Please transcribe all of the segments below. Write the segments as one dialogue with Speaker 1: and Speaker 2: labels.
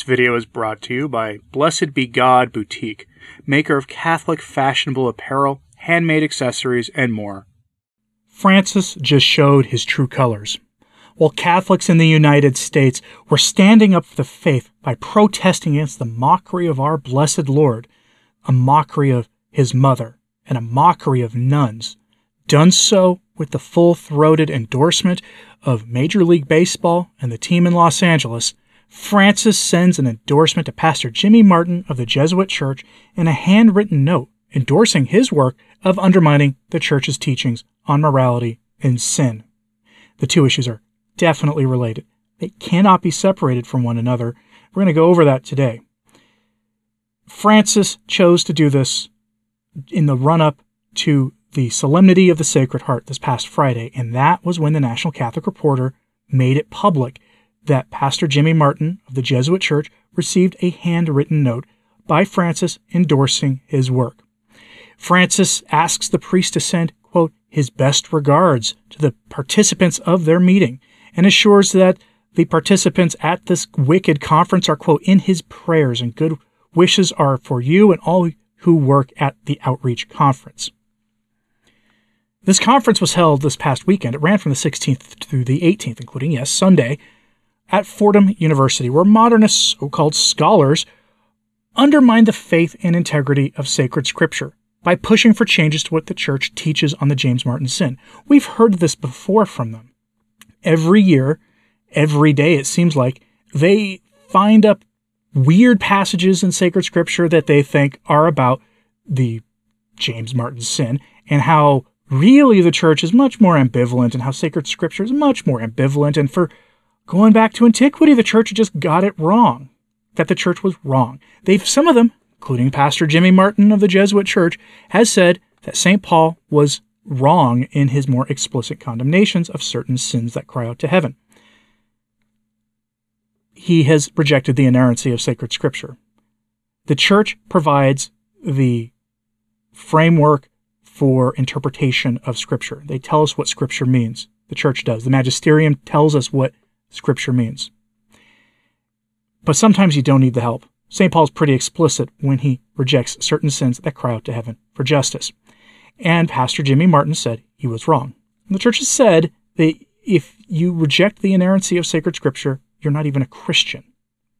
Speaker 1: This video is brought to you by Blessed Be God Boutique, maker of Catholic fashionable apparel, handmade accessories, and more. Francis just showed his true colors. While Catholics in the United States were standing up for the faith by protesting against the mockery of our blessed Lord, a mockery of his mother, and a mockery of nuns, done so with the full throated endorsement of Major League Baseball and the team in Los Angeles, Francis sends an endorsement to Pastor Jimmy Martin of the Jesuit Church in a handwritten note endorsing his work of undermining the Church's teachings on morality and sin. The two issues are definitely related. They cannot be separated from one another. We're going to go over that today. Francis chose to do this in the run up to the Solemnity of the Sacred Heart this past Friday, and that was when the National Catholic Reporter made it public that Pastor Jimmy Martin of the Jesuit Church received a handwritten note by Francis endorsing his work. Francis asks the priest to send, quote, his best regards to the participants of their meeting and assures that the participants at this wicked conference are, quote, in his prayers and good wishes are for you and all who work at the outreach conference. This conference was held this past weekend. It ran from the 16th through the 18th, including, yes, Sunday, at Fordham University, where modernist so called scholars undermine the faith and integrity of sacred scripture by pushing for changes to what the church teaches on the James Martin sin. We've heard this before from them. Every year, every day, it seems like, they find up weird passages in sacred scripture that they think are about the James Martin sin and how really the church is much more ambivalent and how sacred scripture is much more ambivalent. And for going back to antiquity, the church just got it wrong. That the church was wrong. They've, some of them, including Pastor Jimmy Martin of the Jesuit Church, has said that St. Paul was wrong in his more explicit condemnations of certain sins that cry out to heaven. He has rejected the inerrancy of sacred scripture. The church provides the framework for interpretation of Scripture. They tell us what Scripture means. The church does. The magisterium tells us what Scripture means. But sometimes you don't need the help. St. Paul's pretty explicit when he rejects certain sins that cry out to heaven for justice. And Pastor Jimmy Martin said he was wrong. And the church has said that if you reject the inerrancy of sacred scripture, you're not even a Christian.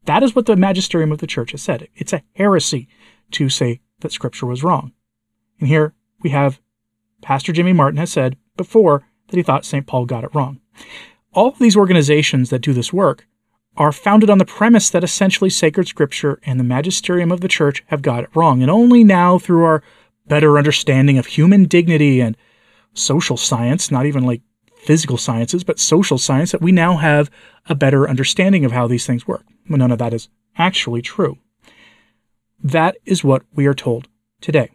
Speaker 1: That is what the magisterium of the church has said. It's a heresy to say that scripture was wrong. And here we have Pastor Jimmy Martin has said before that he thought St. Paul got it wrong. All of these organizations that do this work are founded on the premise that essentially sacred scripture and the magisterium of the church have got it wrong. And only now, through our better understanding of human dignity and social science, not even like physical sciences, but social science, that we now have a better understanding of how these things work. Well, none of that is actually true. That is what we are told today.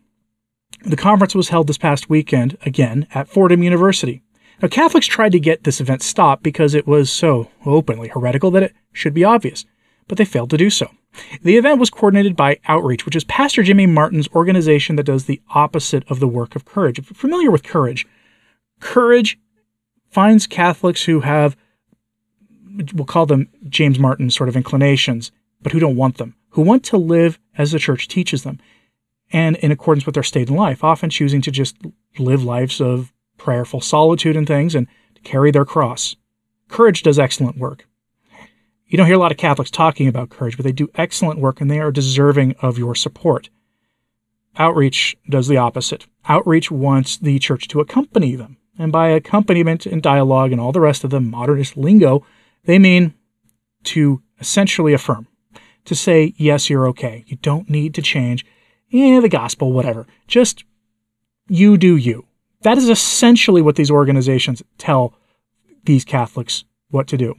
Speaker 1: The conference was held this past weekend, again, at Fordham University. Now, Catholics tried to get this event stopped because it was so openly heretical that it should be obvious, but they failed to do so. The event was coordinated by Outreach, which is Pastor Jimmy Martin's organization that does the opposite of the work of Courage. If you're familiar with Courage, Courage finds Catholics who have, we'll call them James Martin sort of inclinations, but who don't want them, who want to live as the church teaches them and in accordance with their state in life, often choosing to just live lives of prayerful solitude and things and to carry their cross. Courage does excellent work. You don't hear a lot of Catholics talking about courage, but they do excellent work and they are deserving of your support. Outreach does the opposite. Outreach wants the church to accompany them. And by accompaniment and dialogue and all the rest of the modernist lingo, they mean to essentially affirm, to say, yes, you're okay. You don't need to change yeah, the gospel, whatever. Just you do you. That is essentially what these organizations tell these Catholics what to do.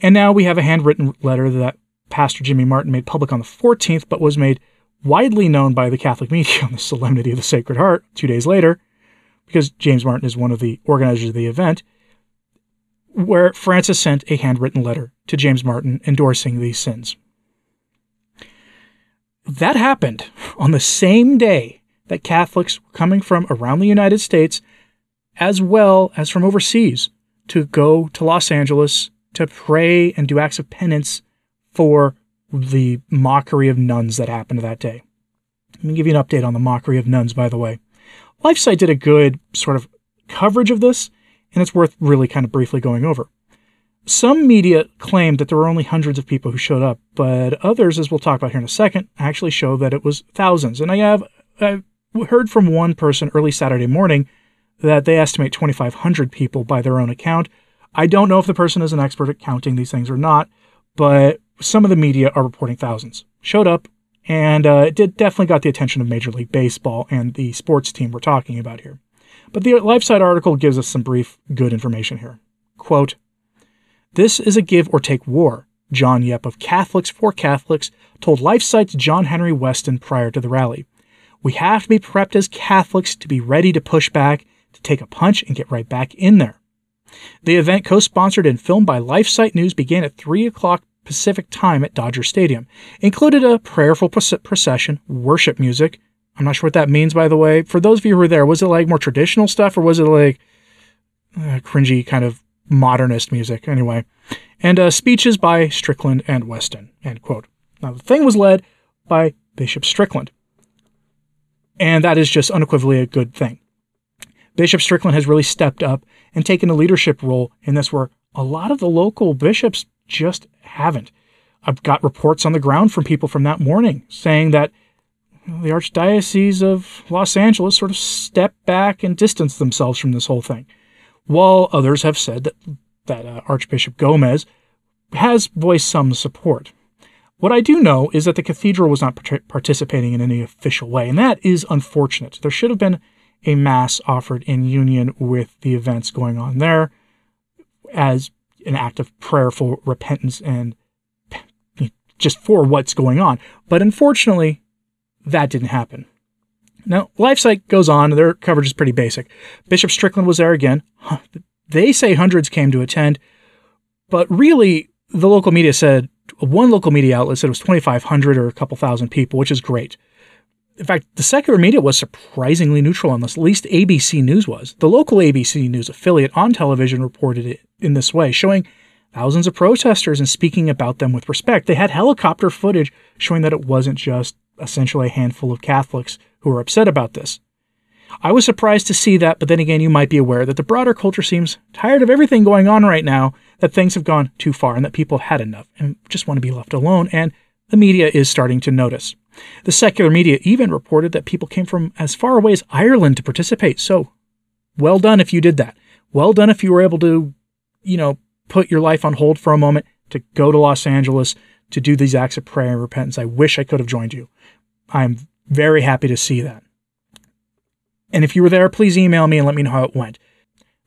Speaker 1: And now we have a handwritten letter that Pastor Jimmy Martin made public on the 14th, but was made widely known by the Catholic media on the Solemnity of the Sacred Heart two days later, because James Martin is one of the organizers of the event, where Francis sent a handwritten letter to James Martin endorsing these sins. That happened on the same day that Catholics were coming from around the United States, as well as from overseas, to go to Los Angeles to pray and do acts of penance for the mockery of nuns that happened that day. Let me give you an update on the mockery of nuns, by the way. LifeSite did a good sort of coverage of this, and it's worth really kind of briefly going over. Some media claimed that there were only hundreds of people who showed up, but others, as we'll talk about here in a second, actually show that it was thousands. And I have I've heard from one person early Saturday morning that they estimate 2,500 people by their own account. I don't know if the person is an expert at counting these things or not, but some of the media are reporting thousands showed up, and uh, it did definitely got the attention of Major League Baseball and the sports team we're talking about here. But the LifeSite article gives us some brief, good information here. Quote, This is a give or take war, John Yep of Catholics for Catholics told LifeSite's John Henry Weston prior to the rally. We have to be prepped as Catholics to be ready to push back, to take a punch, and get right back in there. The event, co sponsored and filmed by LifeSite News, began at 3 o'clock Pacific time at Dodger Stadium. Included a prayerful procession, worship music. I'm not sure what that means, by the way. For those of you who were there, was it like more traditional stuff or was it like uh, cringy kind of modernist music? Anyway, and uh, speeches by Strickland and Weston. End quote. Now, the thing was led by Bishop Strickland. And that is just unequivocally a good thing. Bishop Strickland has really stepped up and taken a leadership role in this where a lot of the local bishops just haven't. I've got reports on the ground from people from that morning saying that the Archdiocese of Los Angeles sort of stepped back and distanced themselves from this whole thing, while others have said that, that uh, Archbishop Gomez has voiced some support. What I do know is that the cathedral was not participating in any official way, and that is unfortunate. There should have been a mass offered in union with the events going on there as an act of prayerful repentance and just for what's going on. But unfortunately, that didn't happen. Now, LifeSite goes on, their coverage is pretty basic. Bishop Strickland was there again. They say hundreds came to attend, but really, the local media said, one local media outlet said it was 2,500 or a couple thousand people, which is great. In fact, the secular media was surprisingly neutral on this. At least ABC News was. The local ABC News affiliate on television reported it in this way, showing thousands of protesters and speaking about them with respect. They had helicopter footage showing that it wasn't just essentially a handful of Catholics who were upset about this. I was surprised to see that, but then again, you might be aware that the broader culture seems tired of everything going on right now, that things have gone too far, and that people have had enough and just want to be left alone, and the media is starting to notice. The secular media even reported that people came from as far away as Ireland to participate. So, well done if you did that. Well done if you were able to, you know, put your life on hold for a moment to go to Los Angeles to do these acts of prayer and repentance. I wish I could have joined you. I'm very happy to see that. And if you were there, please email me and let me know how it went.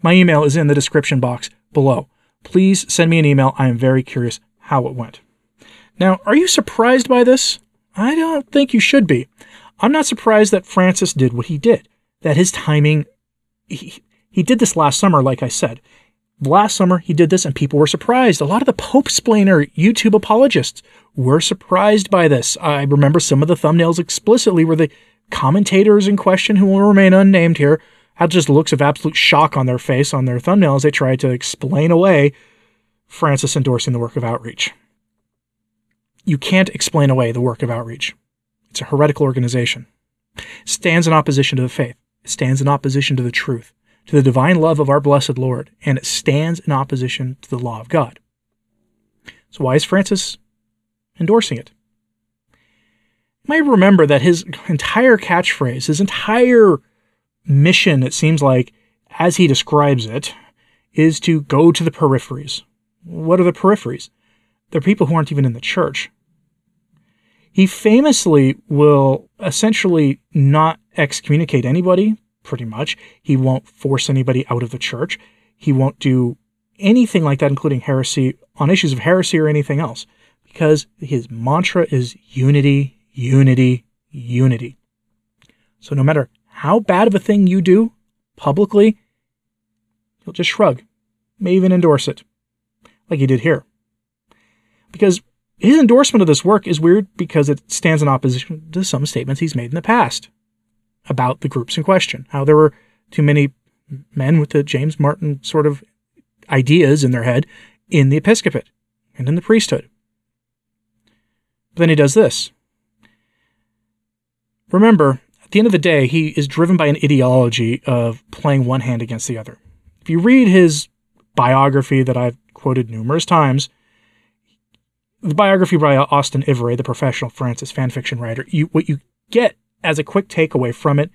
Speaker 1: My email is in the description box below. Please send me an email. I am very curious how it went. Now, are you surprised by this? I don't think you should be. I'm not surprised that Francis did what he did, that his timing, he, he did this last summer, like I said. Last summer, he did this and people were surprised. A lot of the Pope Splainer YouTube apologists were surprised by this. I remember some of the thumbnails explicitly where the commentators in question, who will remain unnamed here, had just looks of absolute shock on their face on their thumbnails. They tried to explain away Francis endorsing the work of outreach you can't explain away the work of outreach. It's a heretical organization. It stands in opposition to the faith. It stands in opposition to the truth, to the divine love of our blessed Lord, and it stands in opposition to the law of God. So why is Francis endorsing it? You might remember that his entire catchphrase, his entire mission, it seems like, as he describes it, is to go to the peripheries. What are the peripheries? They're people who aren't even in the church. He famously will essentially not excommunicate anybody, pretty much. He won't force anybody out of the church. He won't do anything like that, including heresy, on issues of heresy or anything else, because his mantra is unity, unity, unity. So no matter how bad of a thing you do publicly, he'll just shrug, may even endorse it, like he did here. Because his endorsement of this work is weird because it stands in opposition to some statements he's made in the past about the groups in question, how there were too many men with the James Martin sort of ideas in their head in the episcopate and in the priesthood. But then he does this. Remember, the end of the day, he is driven by an ideology of playing one hand against the other. If you read his biography that I've quoted numerous times, the biography by Austin Ivereigh, the professional Francis fanfiction writer, you, what you get as a quick takeaway from it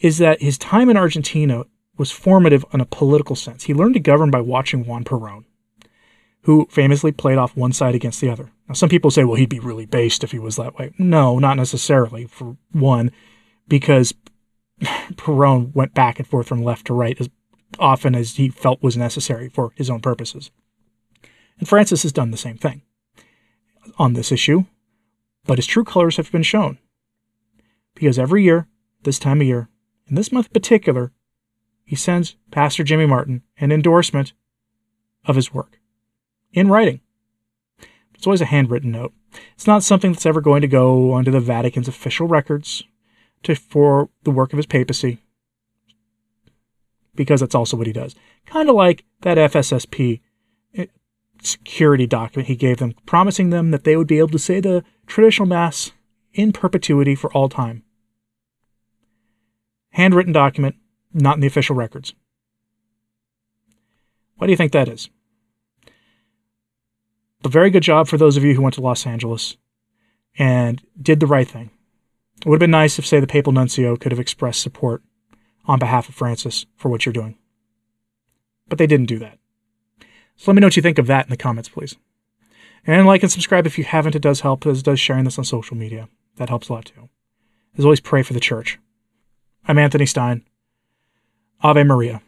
Speaker 1: is that his time in Argentina was formative in a political sense. He learned to govern by watching Juan Perón, who famously played off one side against the other. Now, some people say, well, he'd be really based if he was that way. No, not necessarily, for one, because Perón went back and forth from left to right as often as he felt was necessary for his own purposes. And Francis has done the same thing on this issue, but his true colors have been shown. Because every year, this time of year, in this month in particular, he sends Pastor Jimmy Martin an endorsement of his work in writing. It's always a handwritten note. It's not something that's ever going to go onto the Vatican's official records to, for the work of his papacy, because that's also what he does. Kind of like that FSSP eh, security document he gave them, promising them that they would be able to say the traditional Mass in perpetuity for all time. Handwritten document, not in the official records. Why do you think that is? A very good job for those of you who went to Los Angeles and did the right thing. It would have been nice if, say, the papal nuncio could have expressed support on behalf of Francis for what you're doing. But they didn't do that. So let me know what you think of that in the comments, please. And like and subscribe if you haven't. It does help, as does sharing this on social media. That helps a lot too. As always, pray for the church. I'm Anthony Stine. Ave Maria.